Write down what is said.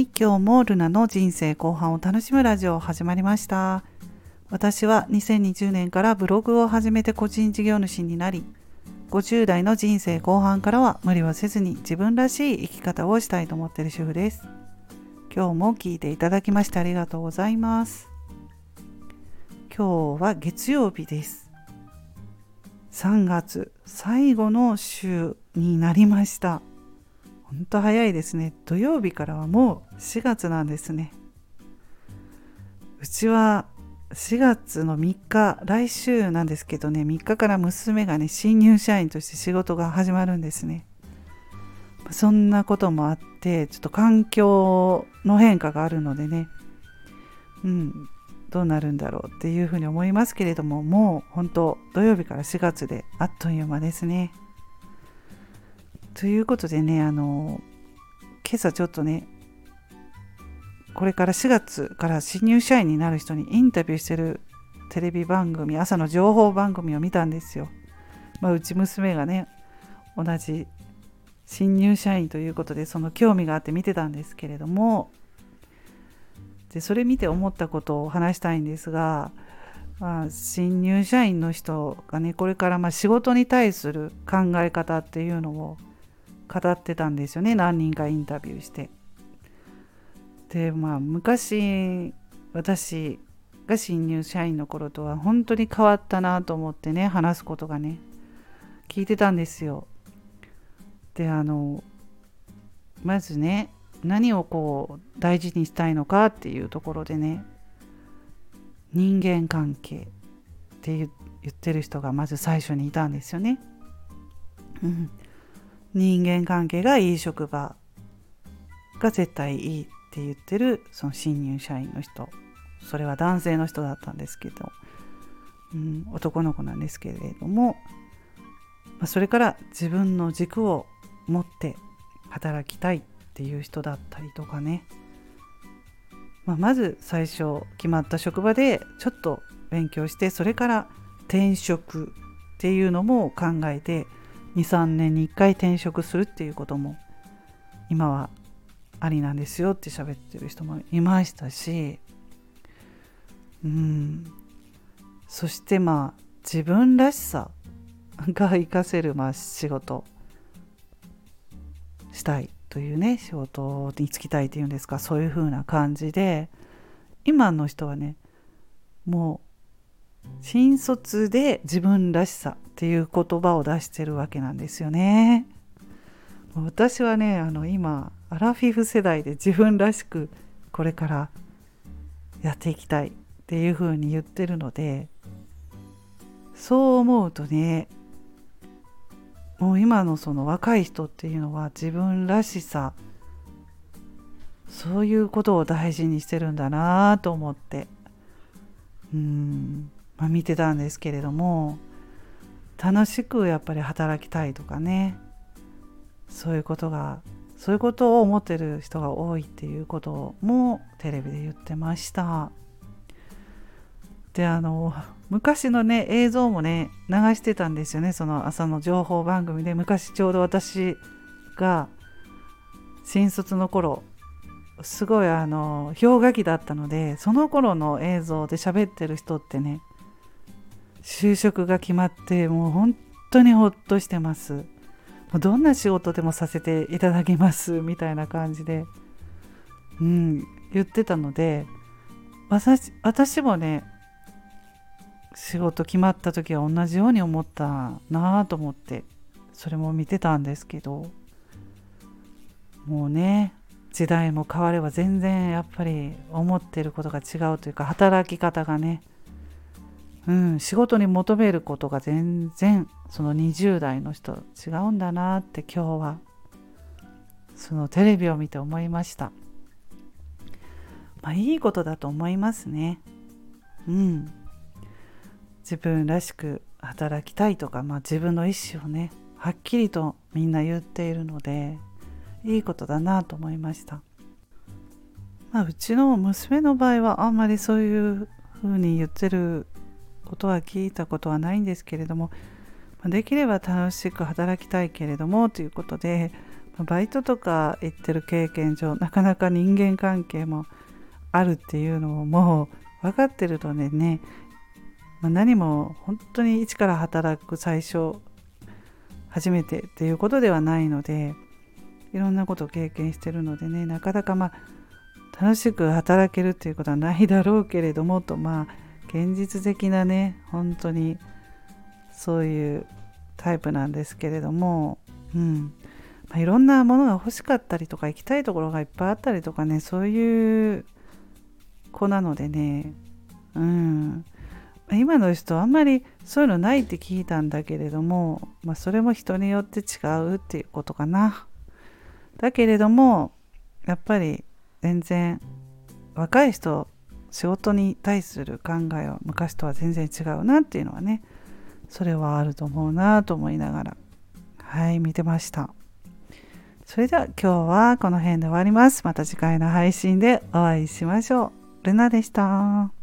い今日もルナの人生後半を楽しむラジオ始まりました。私は2020年からブログを始めて個人事業主になり50代の人生後半からは無理はせずに自分らしい生き方をしたいと思っている主婦です。今日も聞いていただきましてありがとうございます。今日は月曜日です。3月最後の週になりました。本当早いですね。土曜日からはもう4月なんですね。うちは4月の3日来週なんですけどね。3日から娘がね新入社員として仕事が始まるんですね。そんなこともあってちょっと環境の変化があるのでね。うんどうなるんだろうっていうふうに思いますけれどももう本当土曜日から4月であっという間ですね。ということでねあの今朝ちょっとねこれから4月から新入社員になる人にインタビューしてるテレビ番組朝の情報番組を見たんですよ。まあ、うち娘がね同じ新入社員ということでその興味があって見てたんですけれどもでそれ見て思ったことを話したいんですが、まあ、新入社員の人がねこれからま仕事に対する考え方っていうのを語ってたんですよね何人かインタビューして。でまあ昔私が新入社員の頃とは本当に変わったなと思ってね話すことがね聞いてたんですよ。であのまずね何をこう大事にしたいのかっていうところでね人間関係って言ってる人がまず最初にいたんですよね。人間関係がいい職場が絶対いいって言ってるその新入社員の人。それは男性の人だったんですけど、うん、男の子なんですけれども、まあ、それから自分の軸を持って働きたいっていう人だったりとかね、まあ、まず最初決まった職場でちょっと勉強してそれから転職っていうのも考えて23年に1回転職するっていうことも今はありなんですよって喋ってる人もいましたしうん。そしてまあ自分らしさが活かせるまあ仕事。したいというね仕事に就きたいっていうんですか。そういう風な感じで今の人はねもう新卒で自分らしさっていう言葉を出してるわけなんですよね。私はねあの今アラフィフ世代で自分らしくこれからやっていきたいっていうふうに言ってるのでそう思うとねもう今のその若い人っていうのは自分らしさそういうことを大事にしてるんだなと思ってうん、まあ、見てたんですけれども楽しくやっぱり働きたいとかね。そういうことがそういうことを思ってる人が多いっていうこともテレビで言ってました。であの昔のね映像もね流してたんですよね。その朝の情報番組で。昔ちょうど私が新卒の頃すごいあの氷河期だったのでその頃の映像で喋ってる人ってね就職が決まってもう本当にほっとしてます。どんな仕事でもさせていただきますみたいな感じで、うん、言ってたので私私もね仕事決まった時は同じように思ったなあと思ってそれも見てたんですけど。もうね時代も変われば全然やっぱり思ってることが違うというか働き方がねうん、仕事に求めることが全然その20代の人違うんだなって今日はそのテレビを見て思いました。まあいいことだと思いますね。うん。自分らしく働きたいとか、まあ、自分の意思をねはっきりとみんな言っているのでいいことだなと思いました。まあ、うちの娘の場合はあんまりそういうふうに言ってることは聞いたことはないんですけれどもできれば楽しく働きたいけれどもということでバイトとか行ってる経験上なかなか人間関係もあるっていうのをもう分かってるとねね、ま、何も本当に一から働く最初初めてっていうことではないのでいろんなことを経験してるのでねなかなかまあ楽しく働けるっていうことはないだろうけれどもとまあ現実的なね本当にそういうタイプなんですけれども、うんまあ、いろんなものが欲しかったりとか行きたいところがいっぱいあったりとかねそういう子なのでねうん今の人あんまりそういうのないって聞いたんだけれども、まあ、それも人によって違うっていうことかな。だけれどもやっぱり全然若い人仕事に対する考えは昔とは全然違うなっていうのはねそれはあると思うなと思いながらはい見てました。それでは今日はこの辺で終わります。また次回の配信でお会いしましょう。ルナでした。